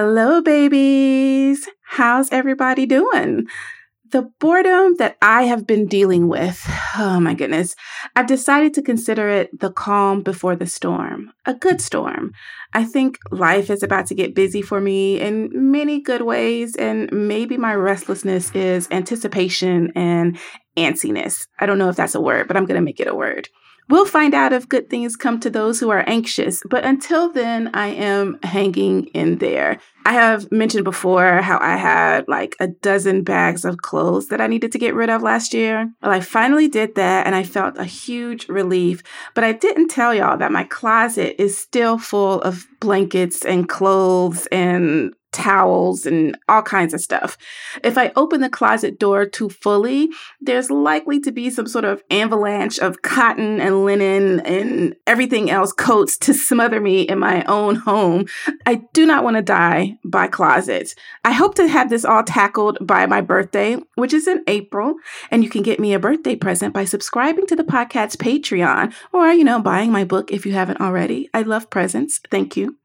Hello, babies. How's everybody doing? The boredom that I have been dealing with, oh my goodness, I've decided to consider it the calm before the storm, a good storm. I think life is about to get busy for me in many good ways, and maybe my restlessness is anticipation and antsiness. I don't know if that's a word, but I'm going to make it a word. We'll find out if good things come to those who are anxious, but until then, I am hanging in there. I have mentioned before how I had like a dozen bags of clothes that I needed to get rid of last year. Well, I finally did that and I felt a huge relief, but I didn't tell y'all that my closet is still full of blankets and clothes and towels and all kinds of stuff. If I open the closet door too fully, there's likely to be some sort of avalanche of cotton and linen and everything else coats to smother me in my own home. I do not want to die by closet. I hope to have this all tackled by my birthday, which is in April, and you can get me a birthday present by subscribing to the podcast's Patreon or, you know, buying my book if you haven't already. I love presents. Thank you.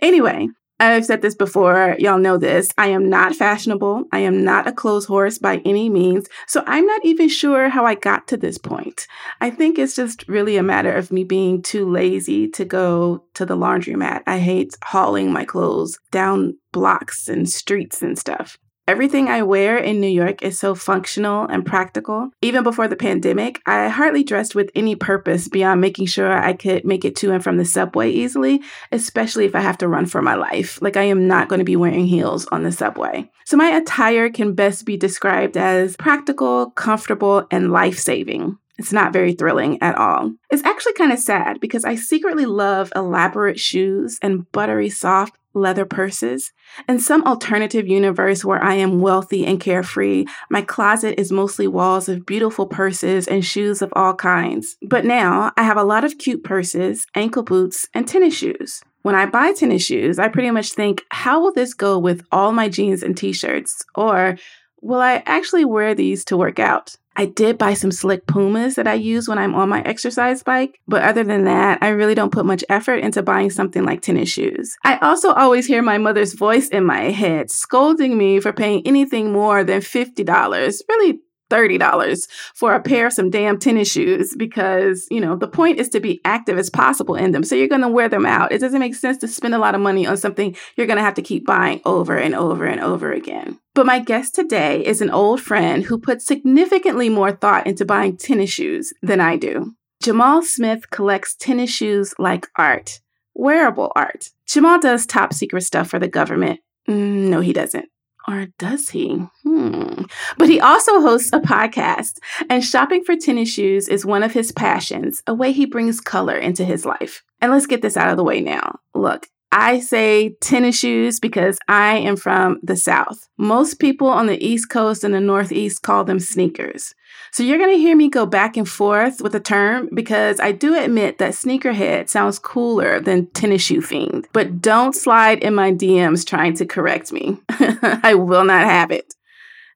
Anyway, I've said this before, y'all know this. I am not fashionable. I am not a clothes horse by any means. So I'm not even sure how I got to this point. I think it's just really a matter of me being too lazy to go to the laundromat. I hate hauling my clothes down blocks and streets and stuff. Everything I wear in New York is so functional and practical. Even before the pandemic, I hardly dressed with any purpose beyond making sure I could make it to and from the subway easily, especially if I have to run for my life. Like, I am not going to be wearing heels on the subway. So, my attire can best be described as practical, comfortable, and life saving. It's not very thrilling at all. It's actually kind of sad because I secretly love elaborate shoes and buttery soft leather purses. In some alternative universe where I am wealthy and carefree, my closet is mostly walls of beautiful purses and shoes of all kinds. But now I have a lot of cute purses, ankle boots, and tennis shoes. When I buy tennis shoes, I pretty much think, how will this go with all my jeans and t shirts? Or will I actually wear these to work out? I did buy some slick Pumas that I use when I'm on my exercise bike, but other than that, I really don't put much effort into buying something like tennis shoes. I also always hear my mother's voice in my head scolding me for paying anything more than $50, really $30 for a pair of some damn tennis shoes because, you know, the point is to be active as possible in them. So you're going to wear them out. It doesn't make sense to spend a lot of money on something you're going to have to keep buying over and over and over again. But my guest today is an old friend who puts significantly more thought into buying tennis shoes than I do. Jamal Smith collects tennis shoes like art, wearable art. Jamal does top secret stuff for the government. Mm, no, he doesn't. Or does he? Hmm. But he also hosts a podcast, and shopping for tennis shoes is one of his passions, a way he brings color into his life. And let's get this out of the way now. Look, I say tennis shoes because I am from the South. Most people on the East Coast and the Northeast call them sneakers. So you're going to hear me go back and forth with the term because I do admit that sneakerhead sounds cooler than tennis shoe fiend. But don't slide in my DMs trying to correct me. I will not have it.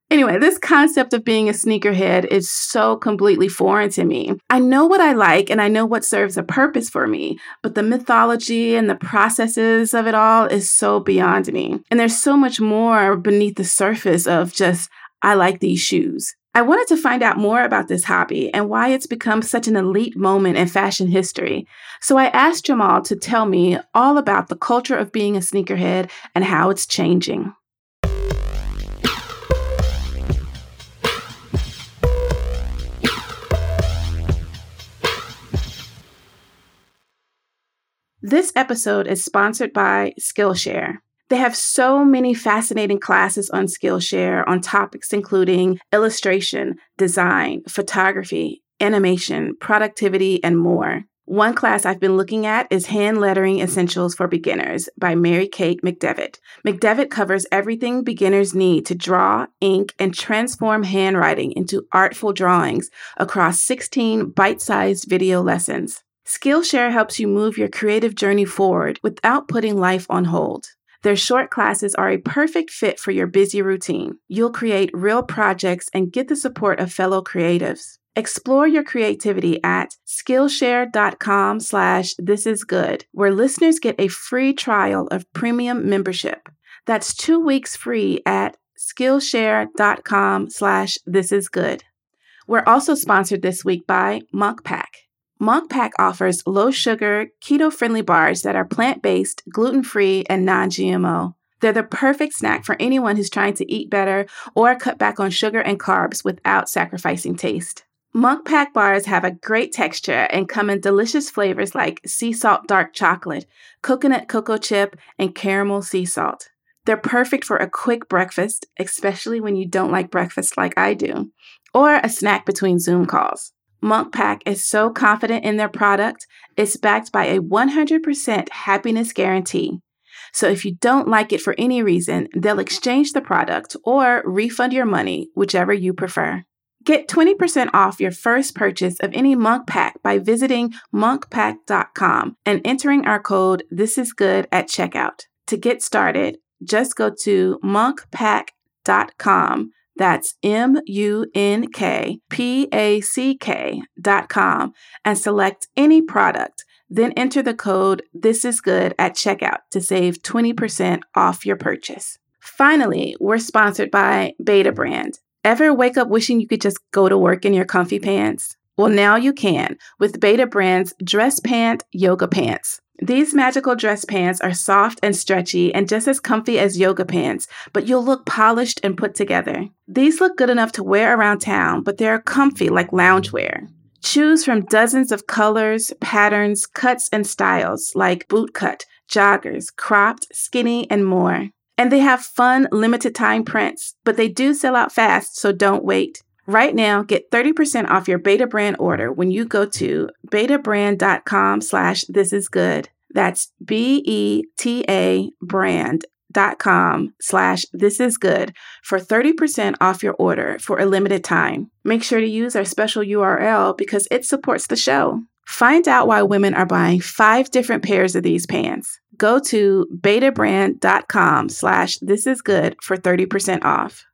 Anyway, this concept of being a sneakerhead is so completely foreign to me. I know what I like and I know what serves a purpose for me, but the mythology and the processes of it all is so beyond me. And there's so much more beneath the surface of just, I like these shoes. I wanted to find out more about this hobby and why it's become such an elite moment in fashion history. So I asked Jamal to tell me all about the culture of being a sneakerhead and how it's changing. This episode is sponsored by Skillshare. They have so many fascinating classes on Skillshare on topics including illustration, design, photography, animation, productivity, and more. One class I've been looking at is Hand Lettering Essentials for Beginners by Mary Kate McDevitt. McDevitt covers everything beginners need to draw, ink, and transform handwriting into artful drawings across 16 bite sized video lessons. Skillshare helps you move your creative journey forward without putting life on hold. Their short classes are a perfect fit for your busy routine. You'll create real projects and get the support of fellow creatives. Explore your creativity at Skillshare.com slash this is good, where listeners get a free trial of premium membership. That's two weeks free at Skillshare.com slash this is good. We're also sponsored this week by Munk Pack. Munk Pack offers low sugar, keto friendly bars that are plant based, gluten free, and non GMO. They're the perfect snack for anyone who's trying to eat better or cut back on sugar and carbs without sacrificing taste. Munk Pack bars have a great texture and come in delicious flavors like sea salt dark chocolate, coconut cocoa chip, and caramel sea salt. They're perfect for a quick breakfast, especially when you don't like breakfast like I do, or a snack between Zoom calls. Munk Pack is so confident in their product, it's backed by a 100% happiness guarantee. So if you don't like it for any reason, they'll exchange the product or refund your money, whichever you prefer. Get 20% off your first purchase of any Munk Pack by visiting munkpack.com and entering our code This Is Good at checkout. To get started, just go to munkpack.com. That's M U N K P A C K dot com and select any product. Then enter the code This Is Good at checkout to save 20% off your purchase. Finally, we're sponsored by Betabrand. Ever wake up wishing you could just go to work in your comfy pants? Well, now you can with Betabrand's Dress Pant Yoga Pants. These magical dress pants are soft and stretchy and just as comfy as yoga pants, but you'll look polished and put together. These look good enough to wear around town, but they're comfy like loungewear. Choose from dozens of colors, patterns, cuts, and styles like bootcut, joggers, cropped, skinny, and more. And they have fun, limited time prints, but they do sell out fast, so don't wait. Right now, get 30% off your Betabrand order when you go to betabrand.com slash this is good. That's B-E-T-A brand.com slash this is good for 30% off your order for a limited time. Make sure to use our special URL because it supports the show. Find out why women are buying five different pairs of these pants. Go to betabrand.com slash this is good for 30% off.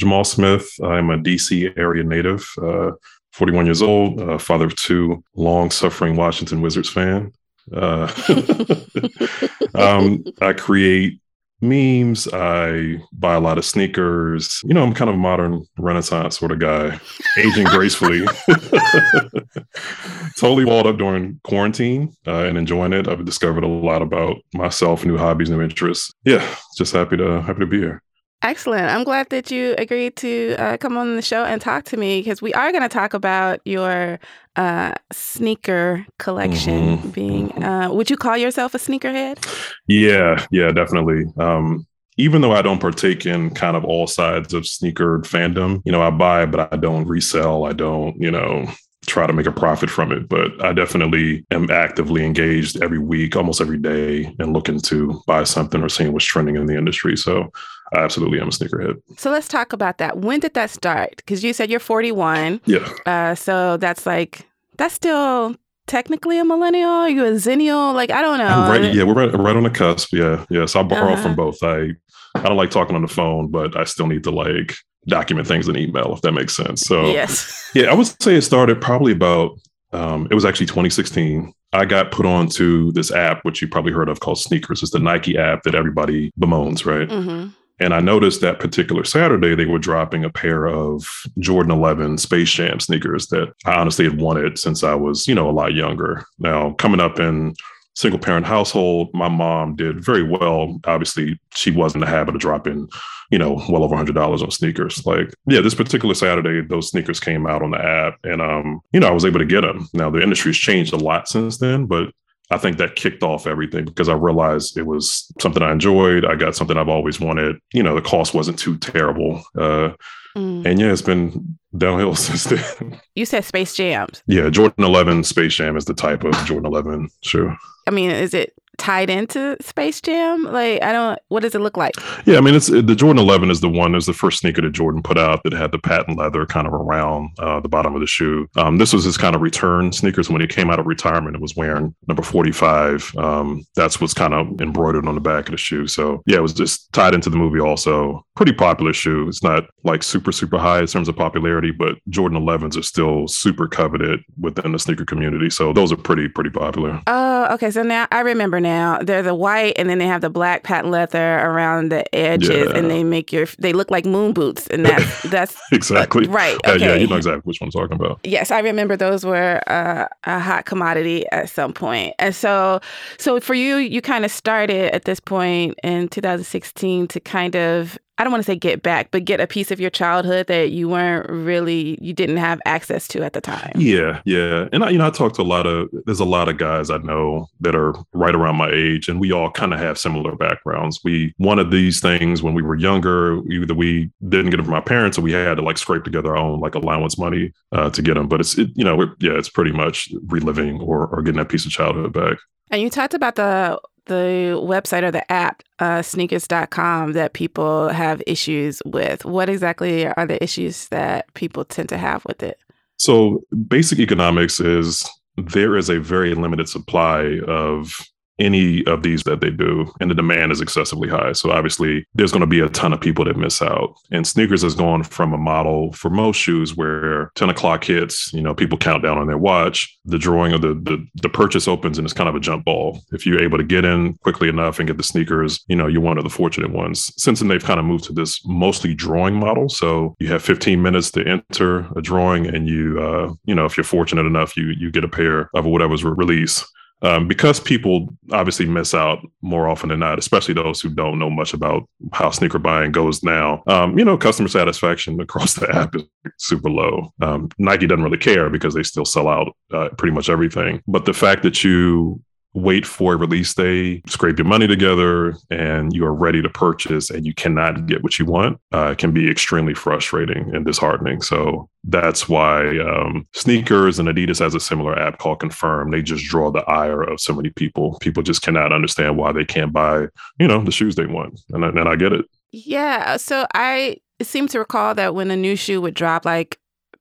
Jamal Smith. I'm a DC area native, uh, 41 years old, uh, father of two, long suffering Washington Wizards fan. Uh, um, I create memes. I buy a lot of sneakers. You know, I'm kind of a modern Renaissance sort of guy, aging gracefully. totally walled up during quarantine uh, and enjoying it. I've discovered a lot about myself, new hobbies, new interests. Yeah, just happy to happy to be here. Excellent. I'm glad that you agreed to uh, come on the show and talk to me because we are going to talk about your uh, sneaker collection. Mm-hmm. Being, mm-hmm. uh, would you call yourself a sneakerhead? Yeah, yeah, definitely. Um, even though I don't partake in kind of all sides of sneaker fandom, you know, I buy, but I don't resell. I don't, you know, try to make a profit from it. But I definitely am actively engaged every week, almost every day, and looking to buy something or seeing what's trending in the industry. So I absolutely am a sneakerhead. So let's talk about that. When did that start? Because you said you're 41. Yeah. Uh, so that's like, that's still technically a millennial? Are you a xennial? Like, I don't know. right. Yeah, we're right, right on the cusp. Yeah. Yeah. So I borrow uh-huh. from both. I, I don't like talking on the phone, but I still need to like document things in email, if that makes sense. So, yes. yeah, I would say it started probably about, um, it was actually 2016. I got put onto this app, which you probably heard of called SNKRS. It's the Nike app that everybody bemoans, right? Mm-hmm. And I noticed that particular Saturday, they were dropping a pair of Jordan 11 Space Jam sneakers that I honestly had wanted since I was, you know, a lot younger. Now, coming up in single parent household, my mom did very well. Obviously, she was in the habit of dropping, you know, well over hundred dollars on sneakers. Like, yeah, this particular Saturday, those sneakers came out on the app, and um, you know, I was able to get them. Now the industry's changed a lot since then, but I think that kicked off everything because I realized it was something I enjoyed. I got something I've always wanted. You know, the cost wasn't too terrible. Uh, mm. And yeah, it's been downhill since then. You said Space Jams. Yeah, Jordan 11 Space Jam is the type of Jordan 11 shoe. I mean, is it tied into Space Jam? Like, I don't. What does it look like? Yeah, I mean, it's the Jordan 11 is the one. Is the first sneaker that Jordan put out that had the patent leather kind of around uh, the bottom of the shoe. Um, this was his kind of return sneakers when he came out of retirement. It was wearing number 45. Um, that's what's kind of embroidered on the back of the shoe. So yeah, it was just tied into the movie also pretty popular shoe. It's not like super, super high in terms of popularity, but Jordan 11s are still super coveted within the sneaker community. So those are pretty, pretty popular. Oh, okay. So now I remember now. They're the white and then they have the black patent leather around the edges yeah. and they make your, they look like moon boots. And that's, that's exactly uh, right. Okay. Uh, yeah, you know exactly which one I'm talking about. Yes, I remember those were uh, a hot commodity at some point. And so, so for you, you kind of started at this point in 2016 to kind of I don't want to say get back, but get a piece of your childhood that you weren't really, you didn't have access to at the time. Yeah, yeah. And I, you know, I talked to a lot of, there's a lot of guys I know that are right around my age, and we all kind of have similar backgrounds. We wanted these things when we were younger. Either we didn't get them from our parents, or we had to like scrape together our own like allowance money uh, to get them. But it's, it, you know, yeah, it's pretty much reliving or, or getting that piece of childhood back. And you talked about the the website or the app, uh, sneakers.com, that people have issues with. What exactly are the issues that people tend to have with it? So, basic economics is there is a very limited supply of any of these that they do, and the demand is excessively high. So obviously, there's going to be a ton of people that miss out. And SNKRS has gone from a model for most shoes where 10 o'clock hits, you know, people count down on their watch, the drawing of the the, the purchase opens, and it's kind of a jump ball. If you're able to get in quickly enough and get the sneakers, you know, you're one of the fortunate ones. Since then, they've kind of moved to this mostly drawing model. So you have 15 minutes to enter a drawing, and you, uh, you know, if you're fortunate enough, you you get a pair of whatever's released um, because people obviously miss out more often than not, especially those who don't know much about how sneaker buying goes now. Um, you know, customer satisfaction across the app is super low. Um, Nike doesn't really care because they still sell out uh, pretty much everything. But the fact that you wait for a release day, scrape your money together, and you are ready to purchase and you cannot get what you want uh, can be extremely frustrating and disheartening. So that's why um, SNKRS and Adidas has a similar app called Confirm. They just draw the ire of so many people. People just cannot understand why they can't buy, you know, the shoes they want. And I, and I get it. Yeah. So I seem to recall that when a new shoe would drop, like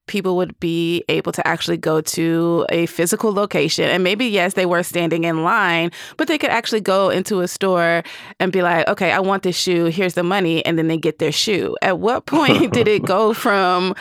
people would be able to actually go to a physical location. And maybe, yes, they were standing in line, but they could actually go into a store and be like, okay, I want this shoe. Here's the money. And then they get their shoe. At what point did it go from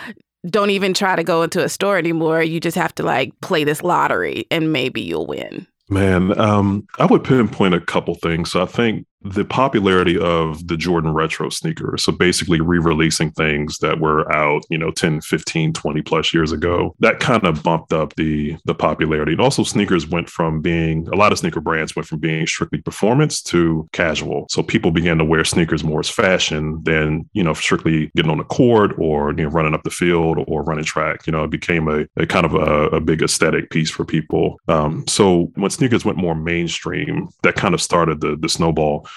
don't even try to go into a store anymore? You just have to like play this lottery and maybe you'll win? Man, um, I would pinpoint a couple things. So I think the popularity of the Jordan retro sneaker. So basically re-releasing things that were out, you know, 10, 15, 20 plus years ago. That kind of bumped up the the popularity. And also sneakers went from being a lot of sneaker brands went from being strictly performance to casual. So people began to wear sneakers more as fashion than, you know, strictly getting on the court or you know running up the field or running track. You know, it became a, a kind of a, a, big aesthetic piece for people. Um, so when sneakers went more mainstream, that kind of started the the snowball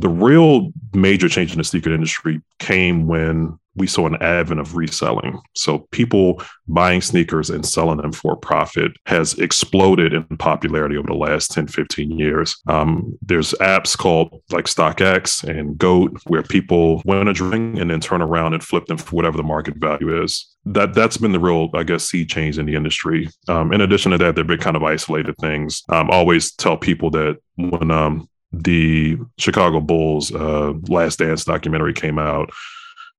the real major change in the sneaker industry came when we saw an advent of reselling. So people buying sneakers and selling them for profit has exploded in popularity over the last 10, 15 years. Um, there's apps called like StockX and GOAT where people win a drink and then turn around and flip them for whatever the market value is. That that's been the real, I guess, sea change in the industry. Um, in addition to that, there've been kind of isolated things. Um, I always tell people that when um, the Chicago Bulls uh, Last Dance documentary came out.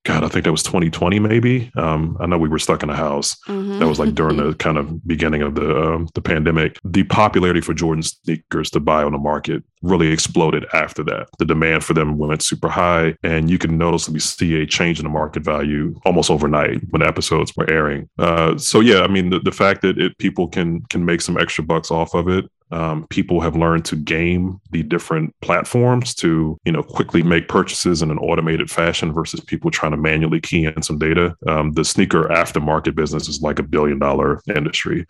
God, I think that was 2020, maybe. Um, I know we were stuck in a house. Mm-hmm. That was like during the kind of beginning of the um, the pandemic. The popularity for Jordan sneakers to buy on the market really exploded after that. The demand for them went super high, and you can noticeably see a change in the market value almost overnight when episodes were airing. Uh, so yeah, I mean, the, the fact that it, people can can make some extra bucks off of it um, people have learned to game the different platforms to you know quickly make purchases in an automated fashion versus people trying to manually key in some data. Um, the sneaker aftermarket business is like a billion dollar industry.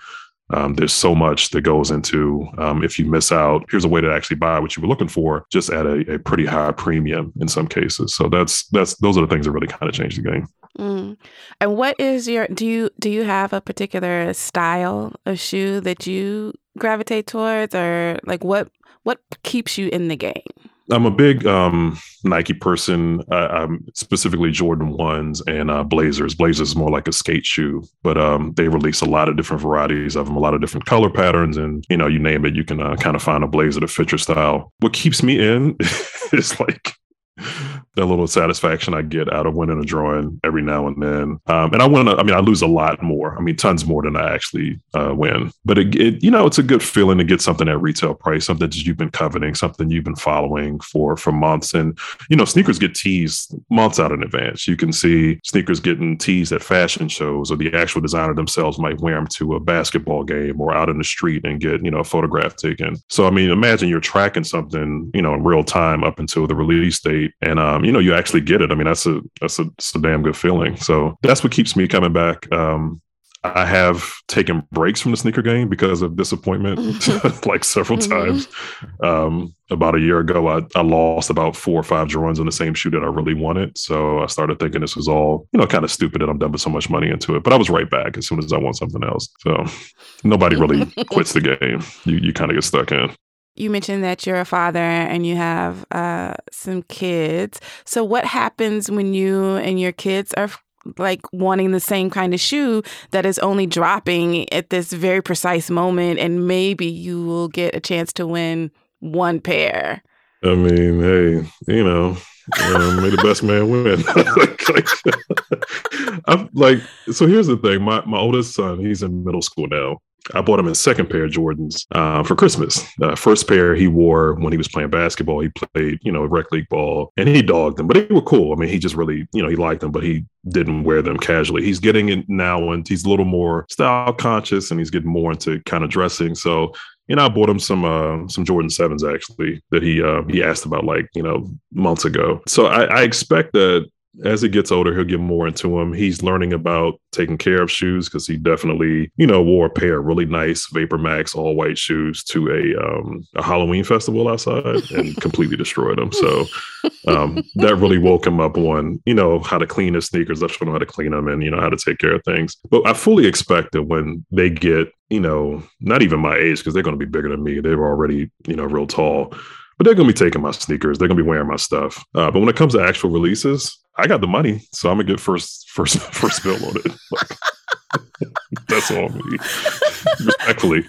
Um, there's so much that goes into um, if you miss out here's a way to actually buy what you were looking for just at a, a, pretty high premium in some cases. So that's that's those are the things that really kind of change the game. Mm. and what is your do you do you have a particular style of shoe that you gravitate towards or like what what keeps you in the game? I'm a big um, nike person. Uh, i'm specifically jordan ones and uh, blazers. Blazers is more like a skate shoe but um, they release a lot of different varieties of them a lot of different color patterns and you know you name it you can uh, kind of find a blazer to fit your style. What keeps me in is like that little satisfaction I get out of winning a drawing every now and then. Um, and I win. I mean, I lose a lot more. I mean, tons more than I actually uh, win. But it, it, you know, it's a good feeling to get something at retail price, something that you've been coveting, something you've been following for for months. And you know, sneakers get teased months out in advance. You can see sneakers getting teased at fashion shows, or the actual designer themselves might wear them to a basketball game or out in the street and get you know a photograph taken. So I mean, imagine you're tracking something you know in real time up until the release date, and um, you know you actually get it. I mean, that's a that's a, that's a damn good feeling. So that's what keeps me coming back. Um, I have taken breaks from the sneaker game because of disappointment, like several mm-hmm. times. Um, about a year ago, I, I lost about four or five drawings in the same shoe that I really wanted. So I started thinking this was all, you know, kind of stupid that I'm dumping so much money into it. But I was right back as soon as I want something else. So nobody really quits the game. You, you kind of get stuck in. You mentioned that you're a father and you have uh, some kids. So, what happens when you and your kids are like wanting the same kind of shoe that is only dropping at this very precise moment and maybe you will get a chance to win one pair? I mean hey you know um, may the best man win. I'm like so here's the thing. My, my oldest son he's in middle school now I bought him his second pair of Jordans uh, for Christmas. First pair he wore when he was playing basketball. He played, you know, rec league ball, and he dogged them, but they were cool. I mean, he just really, you know, he liked them, but he didn't wear them casually. He's getting it now, and he's a little more style conscious, and he's getting more into kind of dressing. So you know, I bought him some uh, some Jordan sevens actually that he uh, he asked about like you know months ago. So I, I expect that as he gets older, he'll get more into them. He's learning about taking care of shoes because he definitely, you know, wore a pair of really nice Vapor Max all white shoes to a um, a Halloween festival outside and completely destroyed them. So um, that really woke him up on, you know, how to clean his sneakers. I showed him how to clean them and you know how to take care of things. But I fully expect that when they get, you know, not even my age because they're going to be bigger than me. They're already, you know, real tall but they're gonna be taking my sneakers. They're gonna be wearing my stuff. Uh, but when it comes to actual releases, I got the money, so I'm gonna get first first first bill on it. That's all me. Respectfully.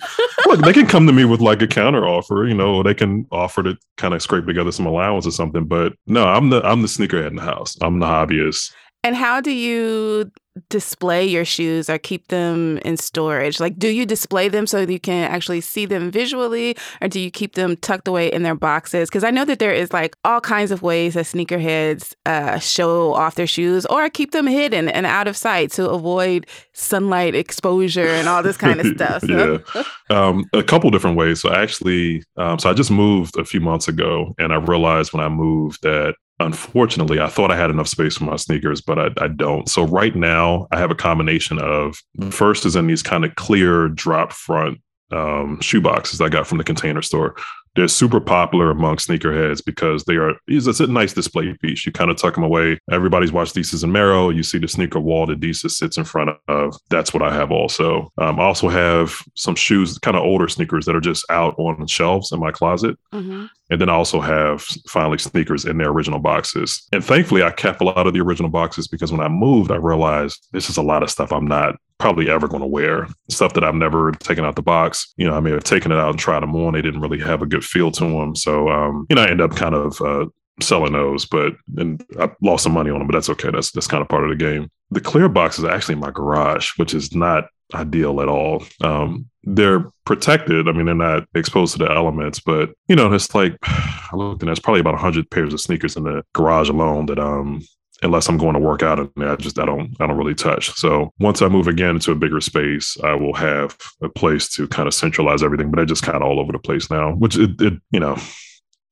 Look, they can come to me with like a counter offer, you know, they can offer to kind of scrape together some allowance or something. But no, I'm the I'm the sneakerhead in the house. I'm the hobbyist. And how do you display your shoes or keep them in storage? Like, do you display them so you can actually see them visually, or do you keep them tucked away in their boxes? Because I know that there is like all kinds of ways that sneakerheads uh, show off their shoes or keep them hidden and out of sight to avoid sunlight exposure and all this kind of stuff. So. yeah, um, a couple different ways. So I actually, um, so I just moved a few months ago, and I realized when I moved that unfortunately, I thought I had enough space for my sneakers, but I, I, don't. So right now, I have a combination of first is in these kind of clear drop front um, shoe boxes I got from the container store they're super popular among sneakerheads because they are it's a nice display piece. You kind of tuck them away. Everybody's watched Desus and Mero. You see the sneaker wall that Desus sits in front of. That's what I have also. Um, I also have some shoes, kind of older sneakers that are just out on shelves in my closet. Mm-hmm. And then I also have finally sneakers in their original boxes. And thankfully, I kept a lot of the original boxes because when I moved, I realized this is a lot of stuff I'm not probably ever going to wear. Stuff that I've never taken out the box. You know, I may have taken it out and tried them on. They didn't really have a good feel to them. So, um, you know, I end up kind of uh, selling those, but and I lost some money on them, but that's okay. That's that's kind of part of the game. The clear box is actually in my garage, which is not ideal at all. Um, they're protected. I mean, they're not exposed to the elements, but you know, it's like I looked and there's probably about hundred pairs of sneakers in the garage alone that um unless I'm going to work out and I just I don't I don't really touch. So once I move again into a bigger space, I will have a place to kind of centralize everything. But I just kind of all over the place now, which it, it you know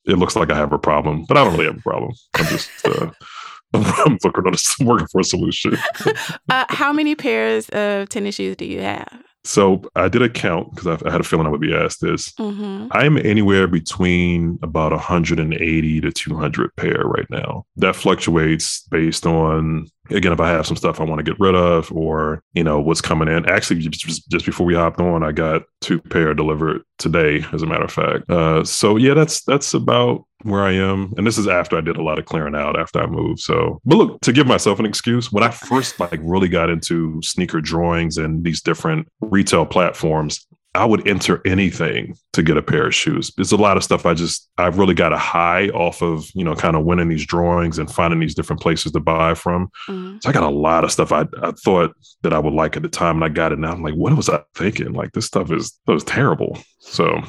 it looks like I have a problem, but I don't really have a problem. I'm just uh, I'm looking working for a solution. uh, how many pairs of tennis shoes do you have? So I did a count because I had a feeling I would be asked this. Mm-hmm. I'm anywhere between about 180 to 200 pair right now. That fluctuates based on again if I have some stuff I want to get rid of or you know what's coming in. Actually, just, just before we hopped on, I got two pair delivered today, as a matter of fact. Uh, so yeah, that's that's about where I am. And this is after I did a lot of clearing out after I moved. So, but look, to give myself an excuse, when I first like really got into sneaker drawings and these different retail platforms, I would enter anything to get a pair of shoes. There's a lot of stuff I just I've really got a high off of, you know, kind of winning these drawings and finding these different places to buy from. Mm-hmm. So I got a lot of stuff I, I thought that I would like at the time and I got it now. I'm like, what was I thinking? Like this stuff is that was terrible. So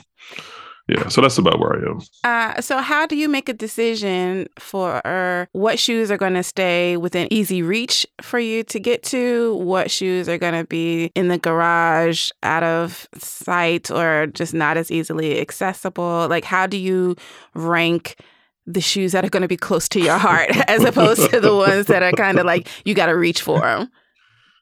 yeah so that's about where i am. Uh, so how do you make a decision for uh, what shoes are going to stay within easy reach for you to get to? What shoes are going to be in the garage out of sight or just not as easily accessible? Like how do you rank the shoes that are going to be close to your heart as opposed to the ones that are kind of like you got to reach for? Them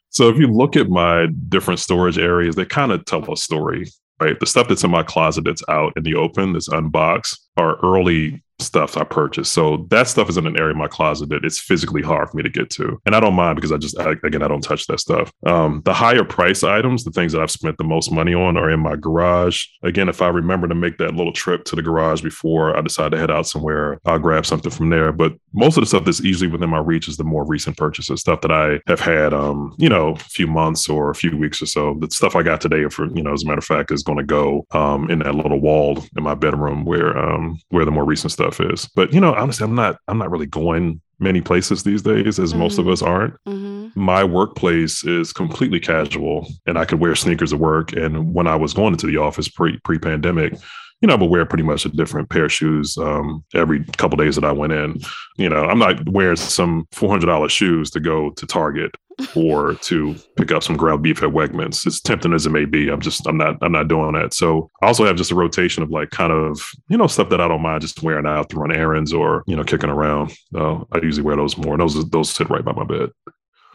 so if you look at my different storage areas, they kind of tell a story right? The stuff that's in my closet that's out in the open, that's unboxed, are early stuff I purchased. So that stuff is in an area of my closet that it's physically hard for me to get to. And I don't mind because I just, I, again, I don't touch that stuff. Um, the higher price items, the things that I've spent the most money on are in my garage. Again, if I remember to make that little trip to the garage before I decide to head out somewhere, I'll grab something from there. But most of the stuff that's easily within my reach is the more recent purchases, stuff that I have had, um, you know, a few months or a few weeks or so. The stuff I got today, for, you know, as a matter of fact, is going to go um, in that little wall in my bedroom where, um, where the more recent stuff is. But you know, honestly, I'm not I'm not really going many places these days, as mm-hmm. most of mm-hmm. us aren't. Mm-hmm. My workplace is completely casual, and I could wear sneakers to work. And when I was going into the office pre pre pandemic, you know, I would wear pretty much a different pair of shoes um, every couple days that I went in. You know, I'm not wearing some four hundred dollars shoes to go to Target or to pick up some ground beef at Wegmans. As tempting as it may be, I'm just I'm not I'm not doing that. So I also have just a rotation of like kind of you know stuff that I don't mind just wearing out to run errands or you know kicking around. Uh, I usually wear those more. Those those sit right by my bed.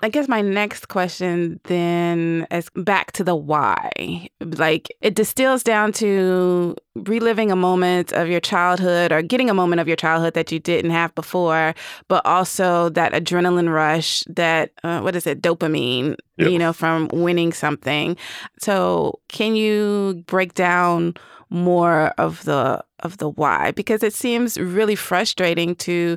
I guess my next question then is back to the why. Like it distills down to reliving a moment of your childhood or getting a moment of your childhood that you didn't have before, but also that adrenaline rush, that, uh, what is it, dopamine, yep. you know, from winning something. So can you break down more of the of the why because it seems really frustrating to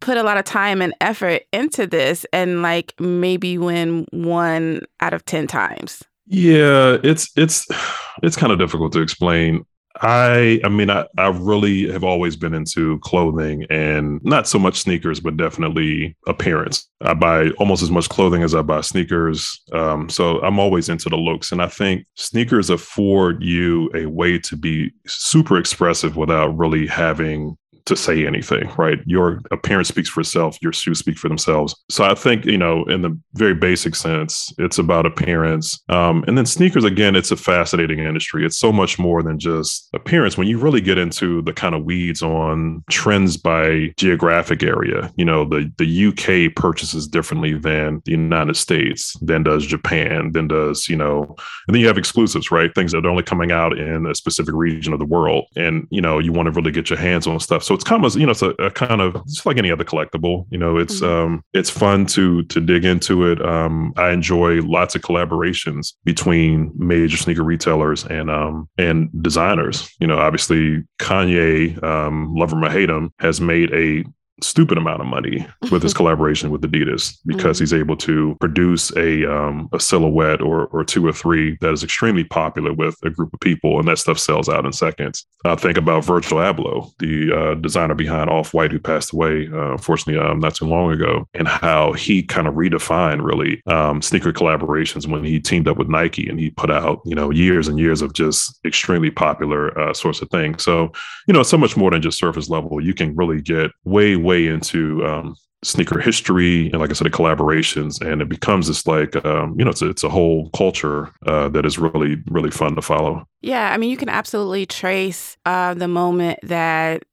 put a lot of time and effort into this and like maybe win one out of 10 times? Yeah, it's it's it's kind of difficult to explain. I I mean I, I really have always been into clothing and not so much sneakers, but definitely appearance. I buy almost as much clothing as I buy sneakers. Um, so I'm always into the looks. And I think sneakers afford you a way to be super expressive without really having to say anything, right? Your appearance speaks for itself, your shoes speak for themselves. So I think, you know, in the very basic sense, it's about appearance. Um, and then sneakers, again, it's a fascinating industry. It's so much more than just appearance. When you really get into the kind of weeds on trends by geographic area, you know, the, the UK purchases differently than the United States, then does Japan, then does, you know, and then you have exclusives, right? Things that are only coming out in a specific region of the world. And, you know, you want to really get your hands on stuff. So it's kind of you know it's a, a kind of it's like any other collectible. You know, it's mm-hmm. um it's fun to to dig into it. Um, I enjoy lots of collaborations between major sneaker retailers and um and designers. You know, obviously Kanye, um, love him or hate him, has made a stupid amount of money with his collaboration with Adidas because mm-hmm. he's able to produce a um, a silhouette or or two or three that is extremely popular with a group of people, and that stuff sells out in seconds. I think about Virgil Abloh, the uh, designer behind Off White, who passed away uh, unfortunately um, not too long ago, and how he kind of redefined really um, sneaker collaborations when he teamed up with Nike and he put out you know years and years of just extremely popular uh, sorts of things. So you know, so much more than just surface level. You can really get way way into um, sneaker history and like I said, the collaborations, and it becomes this like um, you know it's a, it's a whole culture uh, that is really really fun to follow. Yeah, I mean you can absolutely trace uh, the moment that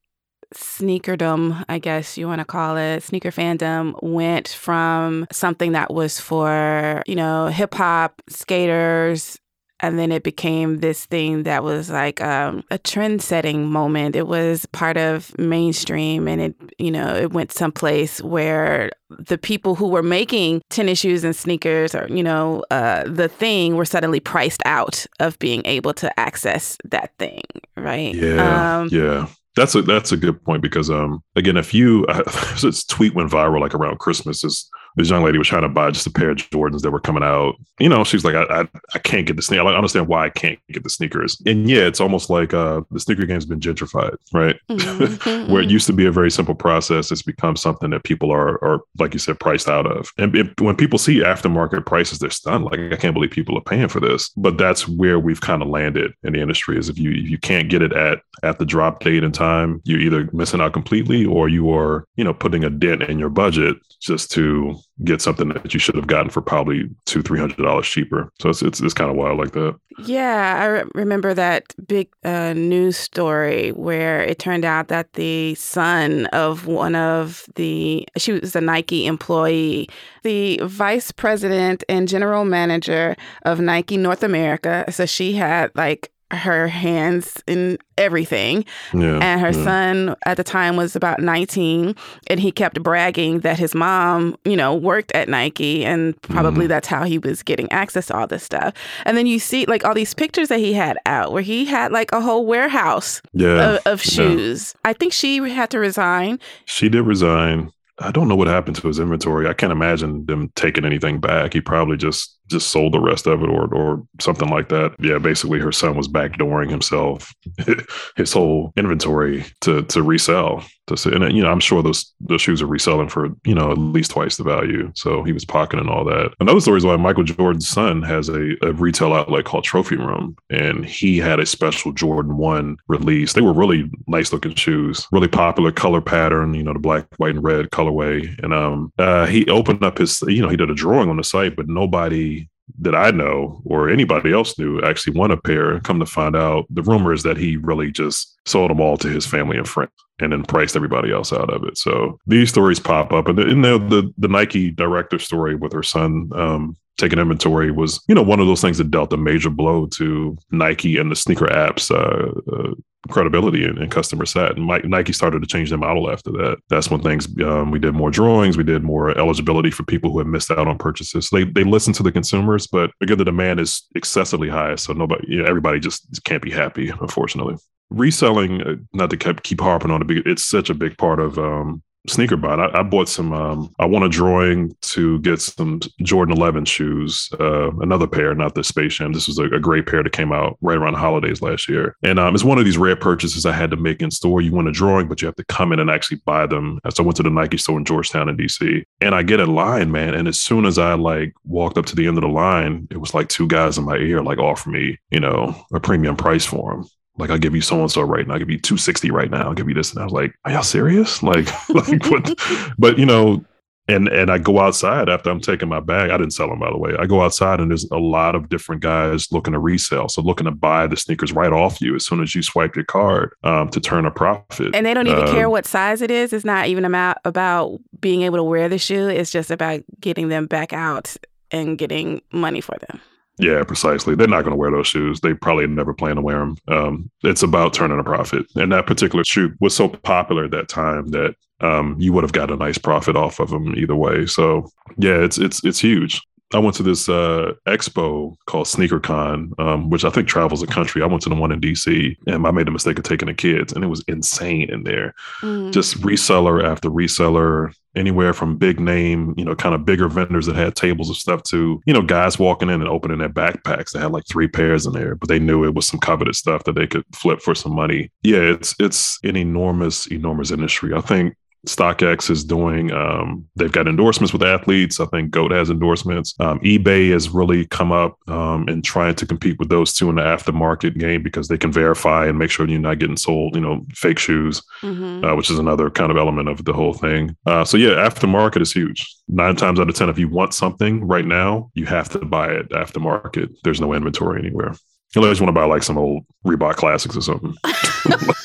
sneakerdom, I guess you want to call it, sneaker fandom went from something that was for, you know, hip hop skaters and then it became this thing that was like um, a trend setting moment. It was part of mainstream and it you know it went someplace where the people who were making tennis shoes and sneakers or you know uh, the thing were suddenly priced out of being able to access that thing right? Yeah um, yeah. That's a that's a good point because um again if you uh, this tweet went viral like around Christmas is this young lady was trying to buy just a pair of Jordans that were coming out. You know, she's like, I, I, I can't get the sneaker. I understand why I can't get the sneakers. And yeah, it's almost like uh, the sneaker game's been gentrified, right? Mm-hmm. Where it used to be a very simple process, it's become something that people are, are like you said, priced out of. And it, when people see aftermarket prices, they're stunned. Like, I can't believe people are paying for this. But that's where we've kind of landed in the industry is if you if you can't get it at at the drop date and time, you're either missing out completely or you are, you know, putting a dent in your budget just to get something that you should have gotten for probably two, three hundred dollars cheaper. So it's it's, it's kind of wild like that. Yeah, I re- remember that big uh, news story where it turned out that the son of one of the she was a Nike employee, the vice president and general manager of Nike North America. So she had like her hands in everything. Yeah, and her yeah. son at the time was about 19 and he kept bragging that his mom, you know, worked at Nike and probably mm. that's how he was getting access to all this stuff. And then you see like all these pictures that he had out where he had like a whole warehouse yeah, of, of shoes. I think she had to resign. She did resign. I don't know what happened to his inventory. I can't imagine them taking anything back. He probably just just sold the rest of it or or something like that. Yeah, basically her son was backdooring himself his whole inventory to to resell. To and you know, I'm sure those those shoes are reselling for, you know, at least twice the value. So he was pocketing all that. Another story is why Michael Jordan's son has a, a retail outlet called Trophy Room and he had a special Jordan 1 release. They were really nice looking shoes, really popular color pattern, you know, the black, white, and red colorway. And um uh, he opened up his you know, he did a drawing on the site, but nobody that I know or anybody else knew actually won a pair. Come to find out, the rumor is that he really just sold them all to his family and friends and then priced everybody else out of it. So these stories pop up, and the, and the the, the Nike director story with her son um, taking inventory was you know one of those things that dealt a major blow to Nike and the sneaker apps uh, uh, credibility and, and, customer set. And Mike, Nike started to change their model after that. That's when things um, we did more drawings, we did more eligibility for people who had missed out on purchases. So they they listen to the consumers, but again, the demand is excessively high, so nobody, you know, everybody just can't be happy, unfortunately. Reselling, uh, not to keep keep harping on it, it's such a big part of um, sneaker buying. I, I, bought some. Um, I want a drawing to get some Jordan 11 shoes, uh, another pair, not the Space Jam. This was a, a, great pair that came out right around the holidays last year, and um, it's one of these rare purchases I had to make in store. You want a drawing, but you have to come in and actually buy them. So I went to the Nike store in Georgetown in DC, and I get a line, man. And as soon as I like walked up to the end of the line, it was like two guys in my ear like offer me, you know, a premium price for them like I'll give you so and so right now. I'll give you 260 right now. I'll give you this. And I was like, Are y'all serious? Like, like what? but you know, and and I go outside after I'm taking my bag. I didn't sell them by the way. I go outside and there's a lot of different guys looking to resell. So looking to buy the sneakers right off you as soon as you swipe your card um, to turn a profit. And they don't even um, care what size it is. It's not even about about being able to wear the shoe. It's just about getting them back out and getting money for them. Yeah, precisely. They're not going to wear those shoes. They probably never plan to wear them. Um, it's about turning a profit. And that particular shoe was so popular at that time that um, you would have got a nice profit off of them either way. So yeah, it's it's it's huge. I went to this uh, expo called SneakerCon, um, which I think travels the country. I went to the one in DC, and I made the mistake of taking the kids, and it was insane in there. Mm. Just reseller after reseller, anywhere from big name, you know, kind of bigger vendors that had tables of stuff to, you know, guys walking in and opening their backpacks that had like three pairs in there, but they knew it was some coveted stuff that they could flip for some money. Yeah, it's it's an enormous, enormous industry. I think StockX is doing, um, they've got endorsements with athletes. I think GOAT has endorsements. Um, eBay has really come up um, and trying to compete with those two in the aftermarket game because they can verify and make sure you're not getting sold, you know, fake shoes, mm-hmm. uh, which is another kind of element of the whole thing. Uh, so, yeah, aftermarket is huge. Nine times out of 10, if you want something right now, you have to buy it aftermarket. There's no inventory anywhere. Unless you want to buy like some old Reebok classics or something.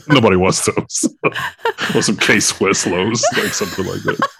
Nobody wants those. or some K Swiss lows, like something like that.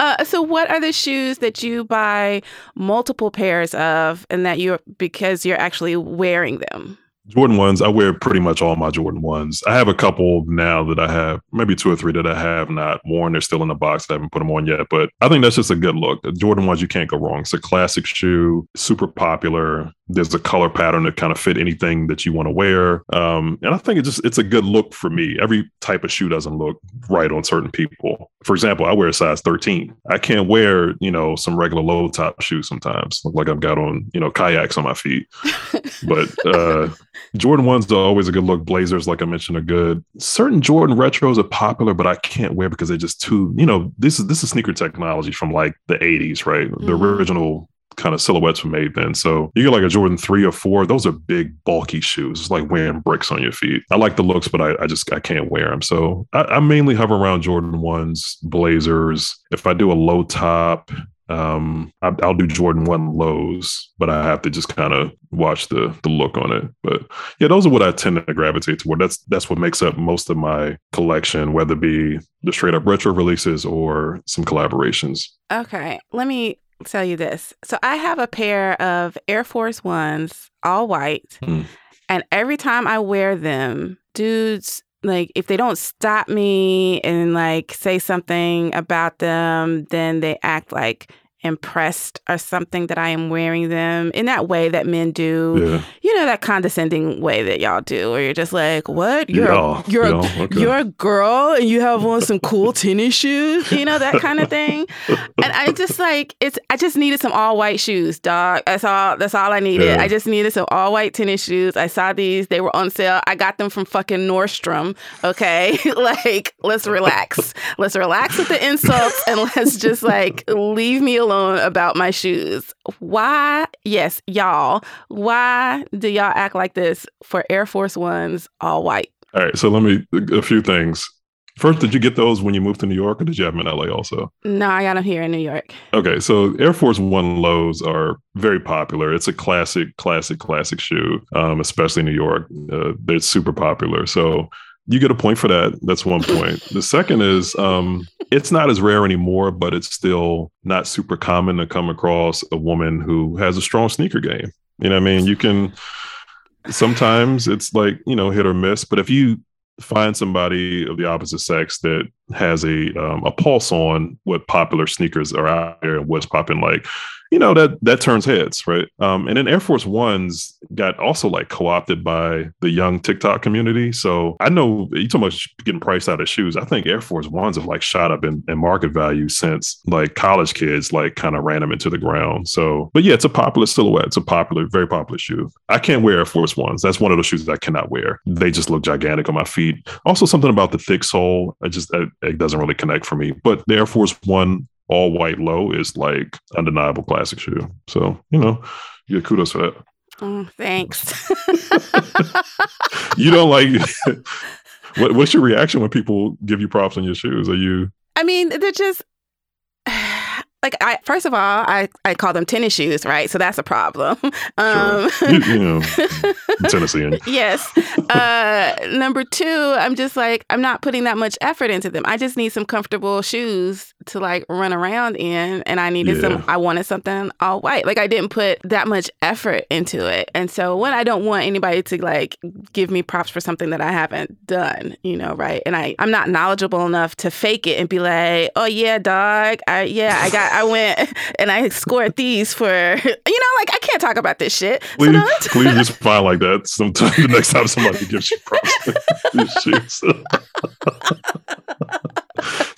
Uh, so, what are the shoes that you buy multiple pairs of, and that you're because you're actually wearing them? Jordan ones, I wear pretty much all my Jordan ones. I have a couple now that I have, maybe two or three that I have not worn. They're still in the box. I haven't put them on yet, but I think that's just a good look. The Jordan ones, you can't go wrong. It's a classic shoe, super popular. There's a color pattern that kind of fit anything that you want to wear, um, and I think it just it's a good look for me. Every type of shoe doesn't look right on certain people. For example, I wear a size 13. I can't wear you know some regular low top shoes sometimes, look like I've got on you know kayaks on my feet. but uh, Jordan ones are always a good look. Blazers, like I mentioned, are good. Certain Jordan retros are popular, but I can't wear because they're just too, you know, this is this is sneaker technology from like the 80s, right? Mm-hmm. The original kind of silhouettes were made then. So you get like a Jordan three or four, those are big, bulky shoes. It's like wearing bricks on your feet. I like the looks, but I, I just I can't wear them. So I, I mainly hover around Jordan ones, Blazers. If I do a low top, um, I, will do Jordan one lows, but I have to just kind of watch the the look on it. But yeah, those are what I tend to gravitate toward. That's that's what makes up most of my collection, whether it be the straight up retro releases or some collaborations. Okay, let me tell you this. So I have a pair of Air Force Ones, all white, mm. and every time I wear them, dudes like if they don't stop me and like say something about them, then they act like impressed or something that I am wearing them in that way that men do. Yeah. You know that condescending way that y'all do, where you're just like, "What? You're yeah, a, you're yeah, okay. you're a girl and you have on some cool tennis shoes." You know that kind of thing. and I just like it's. I just needed some all white shoes, dog. That's all. That's all I needed. I just needed some all white tennis shoes. I saw these. They were on sale. I got them from fucking Nordstrom. Okay, like let's relax. let's relax with the insults and let's just like leave me alone alone about my shoes. Why, yes, y'all, why do y'all act like this for Air Force Ones all white? All right, so let me, a few things. First, did you get those when you moved to New York or did you have them in LA also? No, I got them here in New York. Okay, so Air Force One lows are very popular. It's a classic, classic, classic shoe, um, especially in New York. Uh, they're super popular. So you get a point for that. That's one point. the second is um, it's not as rare anymore, but it's still not super common to come across a woman who has a strong sneaker game. You know what I mean? You can sometimes it's like, you know, hit or miss, but if you find somebody of the opposite sex that has a um, a pulse on what popular sneakers are out there and what's popping like you know that that turns heads right? Um, and then air force ones got also like co-opted by the young tiktok community. So i know you talking about getting priced out of shoes. I think air force ones have like shot up in, in market value since like college kids like kind of ran them into the ground. So but yeah it's a popular silhouette. It's a popular very popular shoe. I can't wear air force ones. That's one of those shoes that i cannot wear. They just look gigantic on my feet. Also something about the thick sole. I just it, it doesn't really connect for me but the air force one all white low is like undeniable classic shoe. So, you know, get kudos for that. Oh, thanks. you don't like what, what's your reaction when people give you props on your shoes? Are you I mean, they're just like I first of all, I, I call them tennis shoes, right? So that's a problem. Um, sure. you, you know, Tennessee. yes. Uh, number two, I'm just like I'm not putting that much effort into them. I just need some comfortable shoes to like run around in, and I needed yeah. some. I wanted something all white. Like I didn't put that much effort into it, and so when I don't want anybody to like give me props for something that I haven't done, you know, right? And I I'm not knowledgeable enough to fake it and be like, oh yeah, dog, I yeah, I got I went and I scored these for, you know, like I can't talk about this shit. Please, so please just file like that sometime the next time somebody gives you props.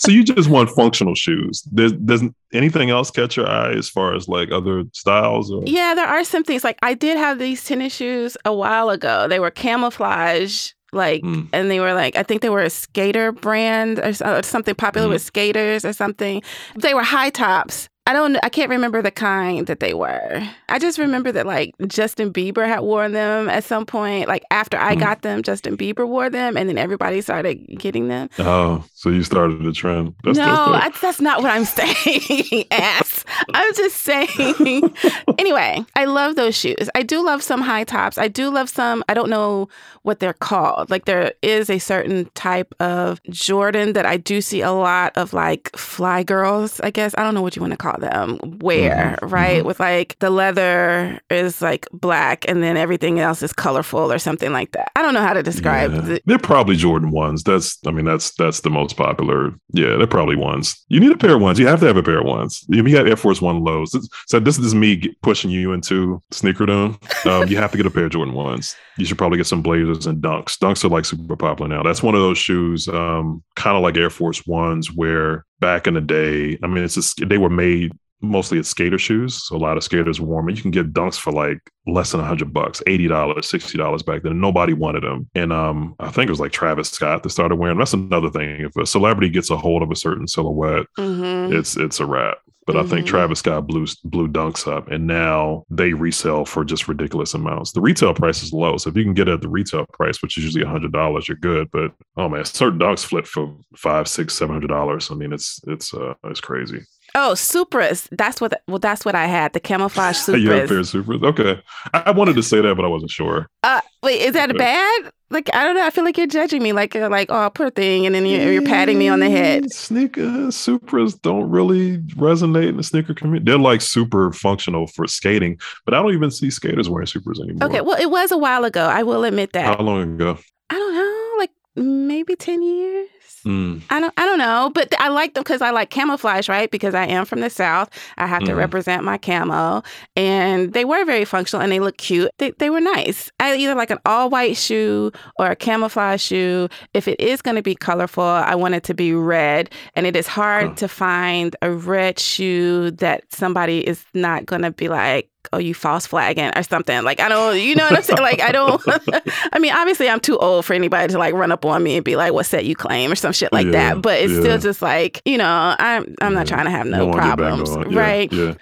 So you just want functional shoes. Does, does anything else catch your eye as far as like other styles? Or? Yeah, there are some things. Like I did have these tennis shoes a while ago. They were camouflage like mm. and they were like i think they were a skater brand or, or something popular mm. with skaters or something they were high tops I don't I can't remember the kind that they were. I just remember that like Justin Bieber had worn them at some point. Like after I mm. got them, Justin Bieber wore them and then everybody started getting them. Oh, so you started the trend. That's, no, that's, that's, that's not what I'm saying. Ass. I'm just saying. anyway, I love those shoes. I do love some high tops. I do love some, I don't know what they're called. Like there is a certain type of Jordan that I do see a lot of like fly girls, I guess. I don't know what you want to call them, wear, mm-hmm. right? Mm-hmm. With like the leather is like black and then everything else is colorful or something like that. I don't know how to describe yeah. They're probably Jordan ones. That's I mean, that's that's the most popular. Yeah, they're probably ones. You need a pair of ones. You have to have a pair of ones. You got Air Force One lows, so this is me pushing you into sneakerdom. Um, you have to get a pair of Jordan ones. You should probably get some blazers and dunks. Dunks are like super popular now. That's one of those shoes, um, kind of like Air Force Ones, where back in the day, I mean, it's just, they were made mostly it's skater shoes. So a lot of skaters wore them. You can get dunks for like less than a hundred bucks, eighty dollars, sixty dollars back then. Nobody wanted them, and um, I think it was like Travis Scott that started wearing. Them. That's another thing. If a celebrity gets a hold of a certain silhouette, mm-hmm. it's it's a wrap. But mm-hmm. I think mm-hmm. Travis Scott blew blew dunks up, and now they resell for just ridiculous amounts. The retail price is low, so if you can get it at the retail price, which is usually hundred dollars, you're good. But oh man, certain dunks flip for five, six, seven hundred dollars. I mean, it's it's uh, it's crazy. Oh, Supras. That's what. Well, that's what I had. The camouflage Supras. you had a pair of Supras. Okay, I, I wanted to say that, but I wasn't sure. Uh, wait, is that bad? Like I don't know. I feel like you're judging me. Like uh, like oh, poor thing, and then you're, you're patting me on the head. Sneaker Supras don't really resonate in the sneaker community. They're like super functional for skating, but I don't even see skaters wearing Supras anymore. Okay, well, it was a while ago. I will admit that. How long ago? I don't know, like maybe ten years. Mm. I don't I don't know, but I like them because I like camouflage, right? Because I am from the South. I have to mm. represent my camo. And they were very functional and they look cute. They, they were nice. I either like an all white shoe or a camouflage shoe. If it is going to be colorful, I want it to be red. And it is hard huh. to find a red shoe that somebody is not going to be like, oh, you false flagging or something. Like, I don't, you know what I'm saying? Like, I don't, I mean, obviously, I'm too old for anybody to like run up on me and be like, what set you claim or some shit like yeah, that. But it's yeah. still just like, you know, I'm, I'm yeah. not trying to have no problems. right. Yeah.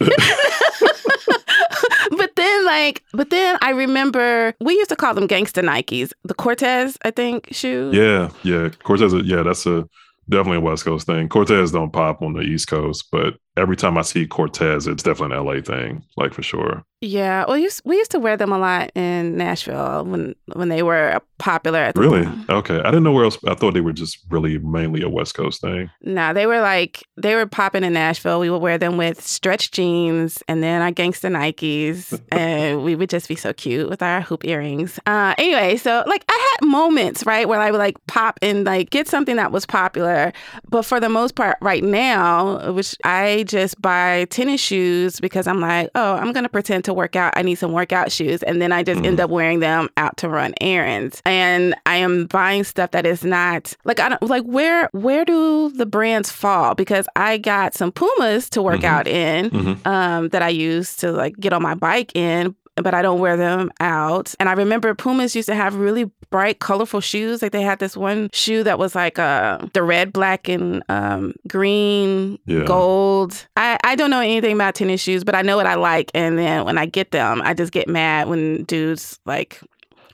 but then like but then I remember we used to call them gangster Nikes. The Cortez, I think, shoe. Yeah, yeah. Cortez yeah, that's a definitely a West Coast thing. Cortez don't pop on the East Coast, but every time I see Cortez, it's definitely an LA thing, like for sure. Yeah, well, we used to wear them a lot in Nashville when when they were popular. At the really? Time. Okay, I didn't know where else. I thought they were just really mainly a West Coast thing. No, nah, they were like they were popping in Nashville. We would wear them with stretch jeans and then our gangster Nikes, and we would just be so cute with our hoop earrings. Uh, anyway, so like I had moments right where I would like pop and like get something that was popular, but for the most part, right now, which I just buy tennis shoes because I'm like, oh, I'm gonna pretend to to work out. I need some workout shoes. And then I just mm. end up wearing them out to run errands. And I am buying stuff that is not like I don't like where where do the brands fall? Because I got some Pumas to work mm-hmm. out in mm-hmm. um, that I use to like get on my bike in, but I don't wear them out. And I remember Pumas used to have really bright, colorful shoes. Like they had this one shoe that was like uh, the red, black, and um, green, yeah. gold. I, I don't know anything about tennis shoes, but I know what I like. And then when I get them, I just get mad when dudes like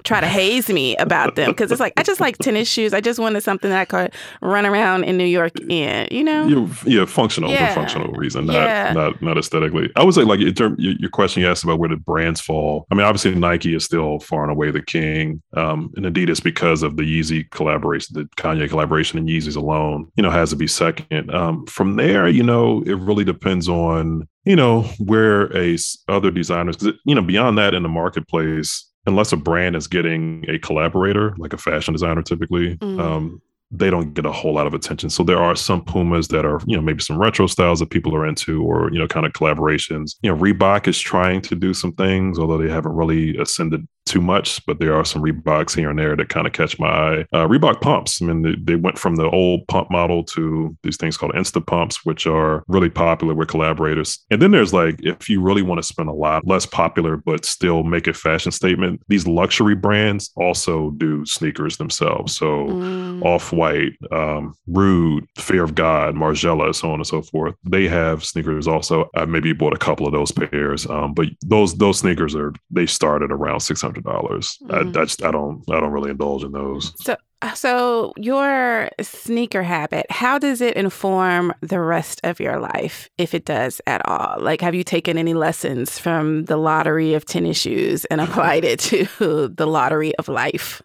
try to haze me about them because it's like I just like tennis shoes. I just wanted something that I could run around in New York in. You know? Yeah, yeah functional yeah. for functional reason, not yeah. not not aesthetically. I would say like in term your question you asked about where the brands fall. I mean, obviously Nike is still far and away the king, um, and Adidas because of the Yeezy collaboration, the Kanye collaboration, and Yeezys alone, you know, has to be second. Um, from there, you know, it really depends on you know where a other designers you know beyond that in the marketplace unless a brand is getting a collaborator, like a fashion designer typically, mm. um, they don't get a whole lot of attention. So there are some Pumas that are, you know, maybe some retro styles that people are into or, you know, kind of collaborations. You know, Reebok is trying to do some things, although they haven't really ascended too much, but there are some Reeboks here and there that kind of catch my eye. Uh, Reebok pumps. I mean, they, they, went from the old pump model to these things called Insta pumps, which are really popular with collaborators. And then there's like, if you really want to spend a lot less popular, but still make a fashion statement, these luxury brands also do sneakers themselves. So mm. Off White, um, Rhude, Fear of God, Margiela, so on and so forth. They have sneakers also. I maybe bought a couple of those pairs, um, but those those sneakers are they started around six hundred dollars. Mm-hmm. I, I, just I don't I don't really indulge in those. So uh, so your sneaker habit, how does it inform the rest of your life, if it does at all? Like, have you taken any lessons from the lottery of tennis shoes and applied it to the lottery of life?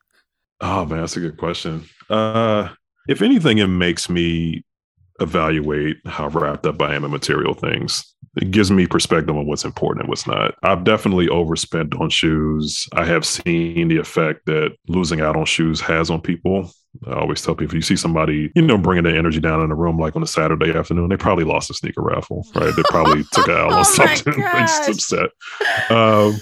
Oh man, that's a good question. Uh, if anything, it makes me evaluate how wrapped up I am in material things. It gives me perspective on what's important and what's not. I've definitely overspent on shoes. I have seen the effect that losing out on shoes has on people. I always tell people, if you see somebody, you know, bringing the energy down in the room, like on a Saturday afternoon, they probably lost a sneaker raffle, right? They probably took out or oh something. They're just upset. Um,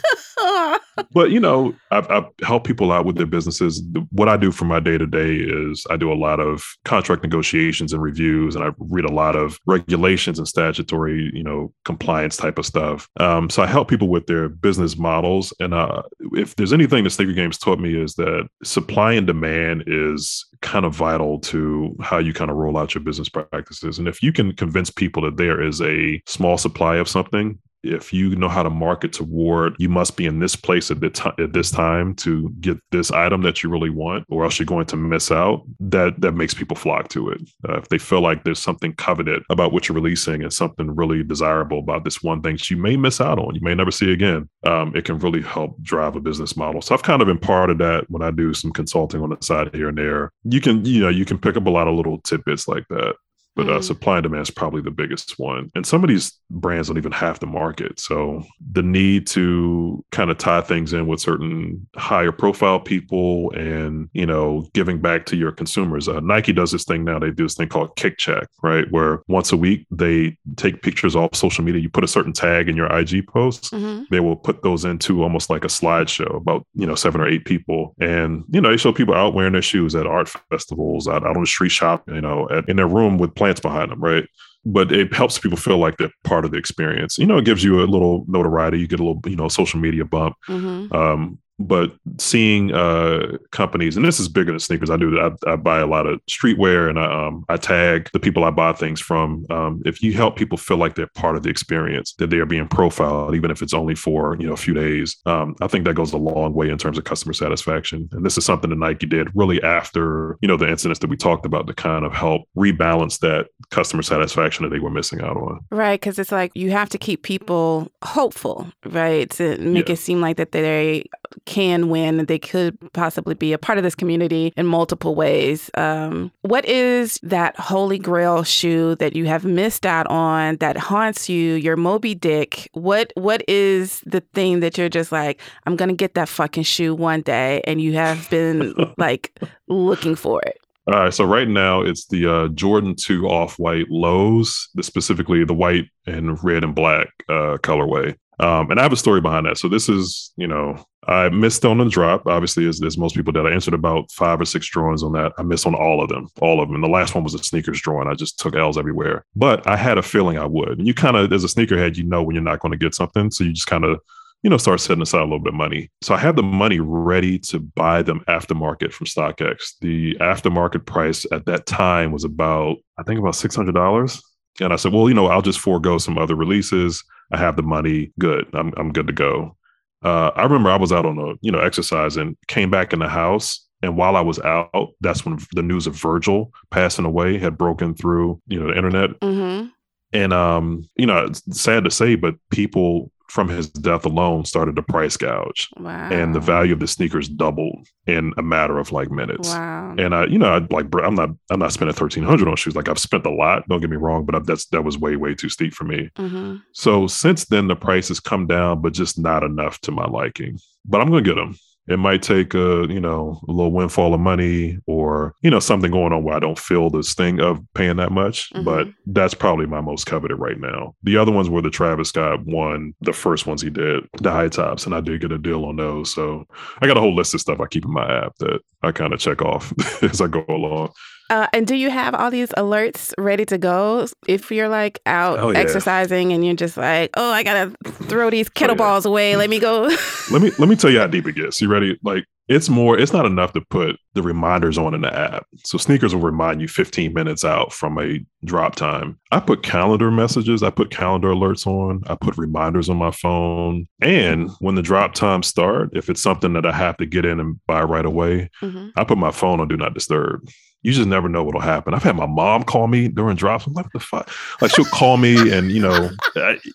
but you know, I've, I've, helped people out with their businesses. What I do for my day to day is I do a lot of contract negotiations and reviews, and I read a lot of regulations and statutory, you know, compliance type of stuff. Um, so I help people with their business models. And uh, if there's anything that sneaker games taught me is that supply and demand is kind of vital to how you kind of roll out your business practices. And if you can convince people that there is a small supply of something, if you know how to market toward you must be in this place at, the at this time to get this item that you really want or else you're going to miss out. That that makes people flock to it. Uh, if they feel like there's something coveted about what you're releasing and something really desirable about this one thing that you may miss out on you may never see again um, it can really help drive a business model. So i've kind of imparted that when i do some consulting on the side here and there. You can you know you can pick up a lot of little tidbits like that but uh, mm. supply and demand is probably the biggest one. And some of these brands don't even have the market. So the need to kind of tie things in with certain higher profile people and, you know, giving back to your consumers. Uh, Nike does this thing now. They do this thing called Kick Check, right? Where once a week they take pictures off social media. You put a certain tag in your IG post. Mm-hmm. They will put those into almost like a slideshow about, you know, seven or eight people. And, you know, they show people out wearing their shoes at art festivals, out, out on the street shop, you know, at, in their room with plants behind them, right? But it helps people feel like they're part of the experience. You know, it gives you a little notoriety. You get a little, you know, social media bump. Mm-hmm. Um, but seeing uh, companies, and this is bigger than sneakers. I do. I, I buy a lot of streetwear, and I, um, I tag the people I buy things from. Um, if you help people feel like they're part of the experience, that they are being profiled, even if it's only for you know a few days, um, I think that goes a long way in terms of customer satisfaction. And this is something that Nike did really after you know the incidents that we talked about to kind of help rebalance that customer satisfaction that they were missing out on. Right, because it's like you have to keep people hopeful, right, to make yeah. it seem like that they can win. They could possibly be a part of this community in multiple ways. Um, what is that holy grail shoe that you have missed out on that haunts you? Your Moby Dick. What What is the thing that you're just like, I'm gonna get that fucking shoe one day, and you have been like looking for it? All right, so right now it's the uh, Jordan 2 off white lows, specifically the white and red and black uh, colorway. Um, and I have a story behind that. So this is, you know, I missed on the drop, obviously, as, as most people did. I answered about five or six drawings on that. I missed on all of them, all of them. And the last one was a SNKRS drawing. I just took L's everywhere. But I had a feeling I would. And you kind of, as a sneakerhead, you know when you're not going to get something. So you just kind of, you know, start setting aside a little bit of money. So I had the money ready to buy them aftermarket from StockX. The aftermarket price at that time was about, I think about $600. And I said, well, you know, I'll just forego some other releases. I have the money. Good. I'm, I'm good to go uh, I remember I was out on a you know exercise and came back in the house. And while I was out, that's when the news of Virgil passing away had broken through you know the internet. Mm-hmm. And um, you know, it's sad to say, but people from his death alone started to price gouge. Wow. And the value of the sneakers doubled in a matter of like minutes. Wow. And I, you know, I like, I'm not, I'm not spending 1300 on shoes. Like I've spent a lot, don't get me wrong, but that's, that was way, way too steep for me. Mm-hmm. So since then, the price has come down, but just not enough to my liking. But I'm going to get them it might take a you know a little windfall of money or you know something going on where I don't feel the sting of paying that much. Mm-hmm. But that's probably my most coveted right now. The other ones were the Travis Scott one, the first ones he did, the high tops, and I did get a deal on those. So I got a whole list of stuff I keep in my app that I kind of check off as I go along. Uh, and do you have all these alerts ready to go if you're like out oh, yeah. exercising and you're just like, oh, I gotta throw these kettlebells oh, yeah. away. Let me go. let me let me tell you how deep it gets. You ready? Like it's more, it's not enough to put the reminders on in the app. So SNKRS will remind you 15 minutes out from a drop time. I put calendar messages, I put calendar alerts on, I put reminders on my phone. And when the drop times start, if it's something that I have to get in and buy right away, mm-hmm. I put my phone on do not disturb you just never know what'll happen. I've had my mom call me during drops. I'm like, what the fuck? Like she'll call me and, you know,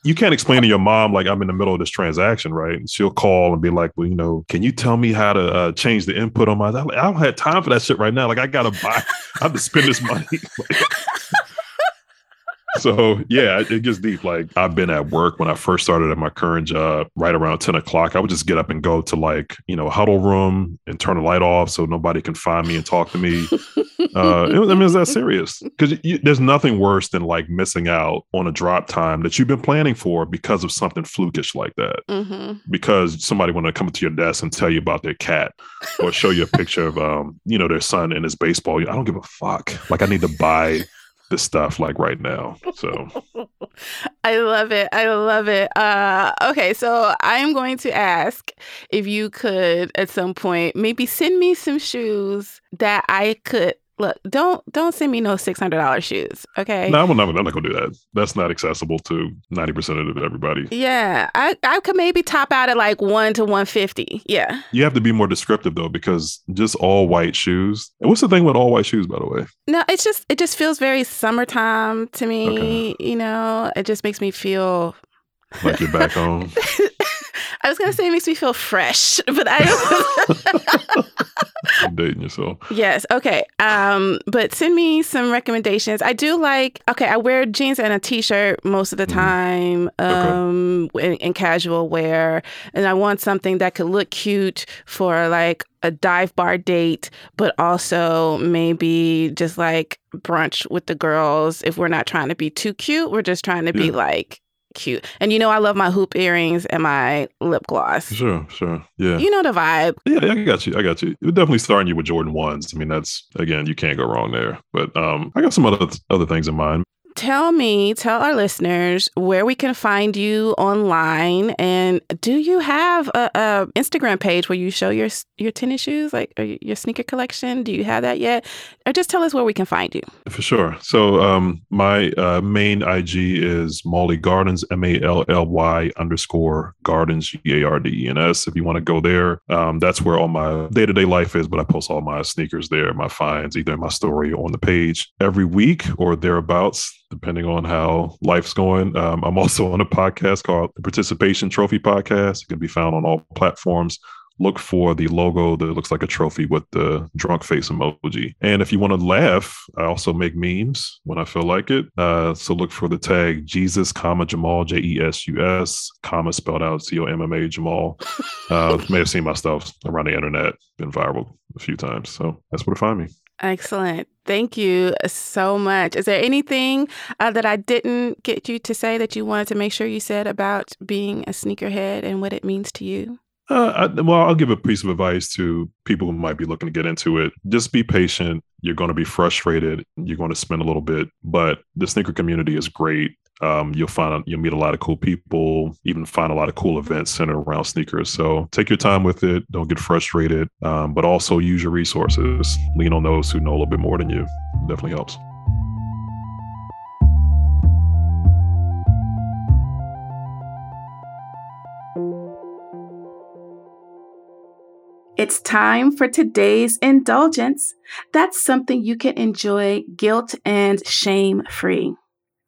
you can't explain to your mom, like I'm in the middle of this transaction, right? And she'll call and be like, well, you know, can you tell me how to uh, change the input on my, I don't have time for that shit right now. Like I got to buy, I have to spend this money. so yeah, it gets deep. Like I've been at work when I first started at my current job, right around 10 o'clock. I would just get up and go to like, you know, huddle room and turn the light off so nobody can find me and talk to me. uh, it, I mean, is that serious? Because there's nothing worse than like missing out on a drop time that you've been planning for because of something flukish like that. Mm-hmm. Because somebody want to come to your desk and tell you about their cat or show you a picture of, um, you know, their son in his baseball. I don't give a fuck. Like I need to buy this stuff like right now. So I love it. I love it. Uh, okay, so I'm going to ask if you could at some point maybe send me some shoes that I could look, don't don't send me no six hundred dollars shoes. Okay. No, I'm not, I'm not gonna do that. That's not accessible to ninety percent of everybody. Yeah, I I could maybe top out at like one to one fifty. Yeah. You have to be more descriptive though, because just all white shoes. And what's the thing with all white shoes, by the way? No, it's just it just feels very summertime to me. Okay. You know, it just makes me feel like you're back home. I was gonna say it makes me feel fresh, but I I'm dating yourself. Yes. Okay. Um, but send me some recommendations. I do like okay, I wear jeans and a t shirt most of the mm-hmm. time, um, okay. in, in casual wear. And I want something that could look cute for like a dive bar date, but also maybe just like brunch with the girls. If we're not trying to be too cute, we're just trying to yeah. be like cute. And you know, I love my hoop earrings and my lip gloss. Sure, sure. Yeah. You know the vibe. Yeah, I got you. I got you. Would definitely starting you with Jordan ones. I mean, that's again, you can't go wrong there. But um, I got some other other things in mind tell me, tell our listeners where we can find you online, and do you have a, a Instagram page where you show your your tennis shoes, like your sneaker collection? Do you have that yet? Or just tell us where we can find you. For sure. So um, my uh, main IG is Mally Gardens, M A L L Y underscore Gardens, G A R D E N S. If you want to go there, um, that's where all my day to day life is. But I post all my sneakers there, my finds, either in my story or on the page every week or thereabouts depending on how life's going. Um, I'm also on a podcast called the Participation Trophy Podcast. It can be found on all platforms. Look for the logo that looks like a trophy with the drunk face emoji. And if you want to laugh, I also make memes when I feel like it. Uh, so look for the tag Jesus, comma Jamal, J E S U S, comma spelled out C O M M A Jamal. Uh, may have seen my stuff around the internet, been viral a few times. So that's where to find me. Excellent. Thank you so much. Is there anything uh, that I didn't get you to say that you wanted to make sure you said about being a sneakerhead and what it means to you? Uh, I, well, I'll give a piece of advice to people who might be looking to get into it. Just be patient. You're going to be frustrated. You're going to spend a little bit, but the sneaker community is great. Um, you'll find you'll meet a lot of cool people, even find a lot of cool events centered around sneakers. So take your time with it. Don't get frustrated, um, but also use your resources. Lean on those who know a little bit more than you. It definitely helps. It's time for today's indulgence. That's something you can enjoy guilt and shame free.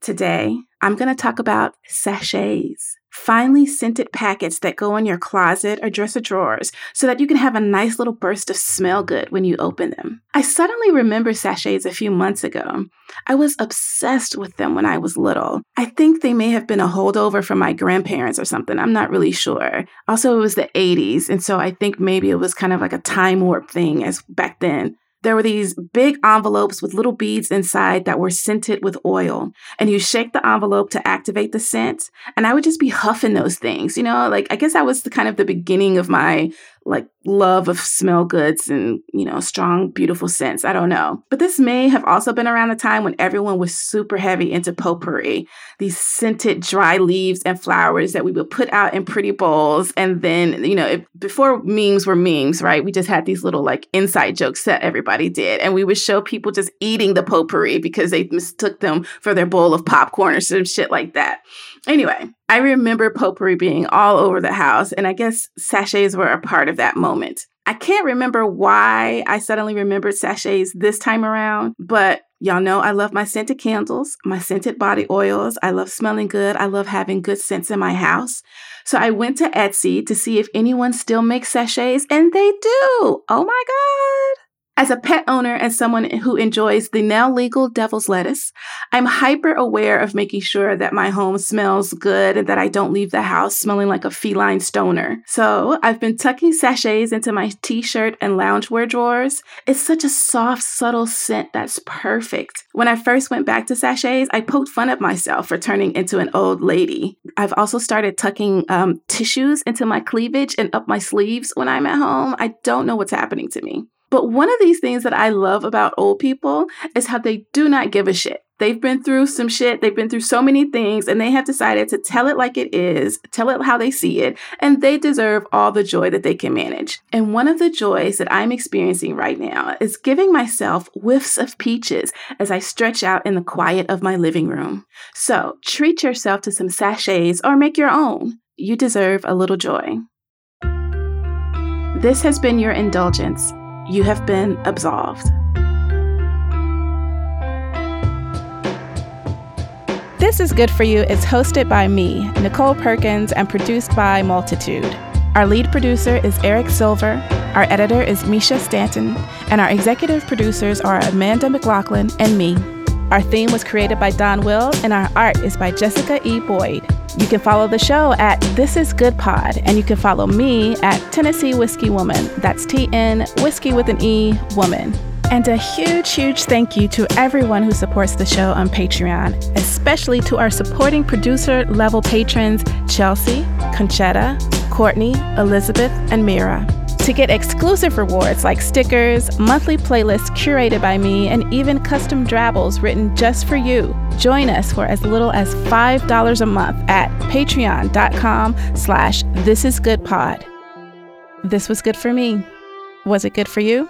Today, I'm going to talk about sachets, finely scented packets that go in your closet or dresser drawers so that you can have a nice little burst of smell good when you open them. I suddenly remember sachets a few months ago. I was obsessed with them when I was little. I think they may have been a holdover from my grandparents or something. I'm not really sure. Also, it was the 80s, and so I think maybe it was kind of like a time warp thing as back then there were these big envelopes with little beads inside that were scented with oil. And you shake the envelope to activate the scent. And I would just be huffing those things, you know, like I guess that was the kind of the beginning of my like love of smell goods and, you know, strong, beautiful scents. I don't know. But this may have also been around the time when everyone was super heavy into potpourri, these scented dry leaves and flowers that we would put out in pretty bowls. And then, you know, it, before memes were memes, right? We just had these little like inside jokes that everybody did. And we would show people just eating the potpourri because they mistook them for their bowl of popcorn or some shit like that. Anyway, I remember potpourri being all over the house, and I guess sachets were a part of that moment. I can't remember why I suddenly remembered sachets this time around, but y'all know I love my scented candles, my scented body oils. I love smelling good. I love having good scents in my house. So I went to Etsy to see if anyone still makes sachets, and they do. Oh my God. As a pet owner and someone who enjoys the now legal devil's lettuce, I'm hyper aware of making sure that my home smells good and that I don't leave the house smelling like a feline stoner. So I've been tucking sachets into my t shirt and loungewear drawers. It's such a soft, subtle scent that's perfect. When I first went back to sachets, I poked fun at myself for turning into an old lady. I've also started tucking um, tissues into my cleavage and up my sleeves when I'm at home. I don't know what's happening to me. But one of these things that I love about old people is how they do not give a shit. They've been through some shit, they've been through so many things, and they have decided to tell it like it is, tell it how they see it, and they deserve all the joy that they can manage. And one of the joys that I'm experiencing right now is giving myself whiffs of peaches as I stretch out in the quiet of my living room. So treat yourself to some sachets or make your own. You deserve a little joy. This has been your indulgence you have been absolved. This is Good For You is hosted by me, Nichole Perkins, and produced by Multitude. Our lead producer is Eric Silver, our editor is Mischa Stanton, and our executive producers are Amanda McLoughlin and me. Our theme was created by Don Will, and our art is by Jessica E. Boyd. You can follow the show at This Is Good Pod, and you can follow me at Tennessee Whiskey Woman. That's T N Whiskey with an E Woman. And a huge, huge thank you to everyone who supports the show on Patreon, especially to our supporting producer level patrons Chelsea, Conchetta, Courtney, Elizabeth, and Mira to get exclusive rewards like stickers, monthly playlists curated by me, and even custom drabbles written just for you. Join us for as little as $5 a month at patreon.com slash thisisgoodpod. This was good for me. Was it good for you?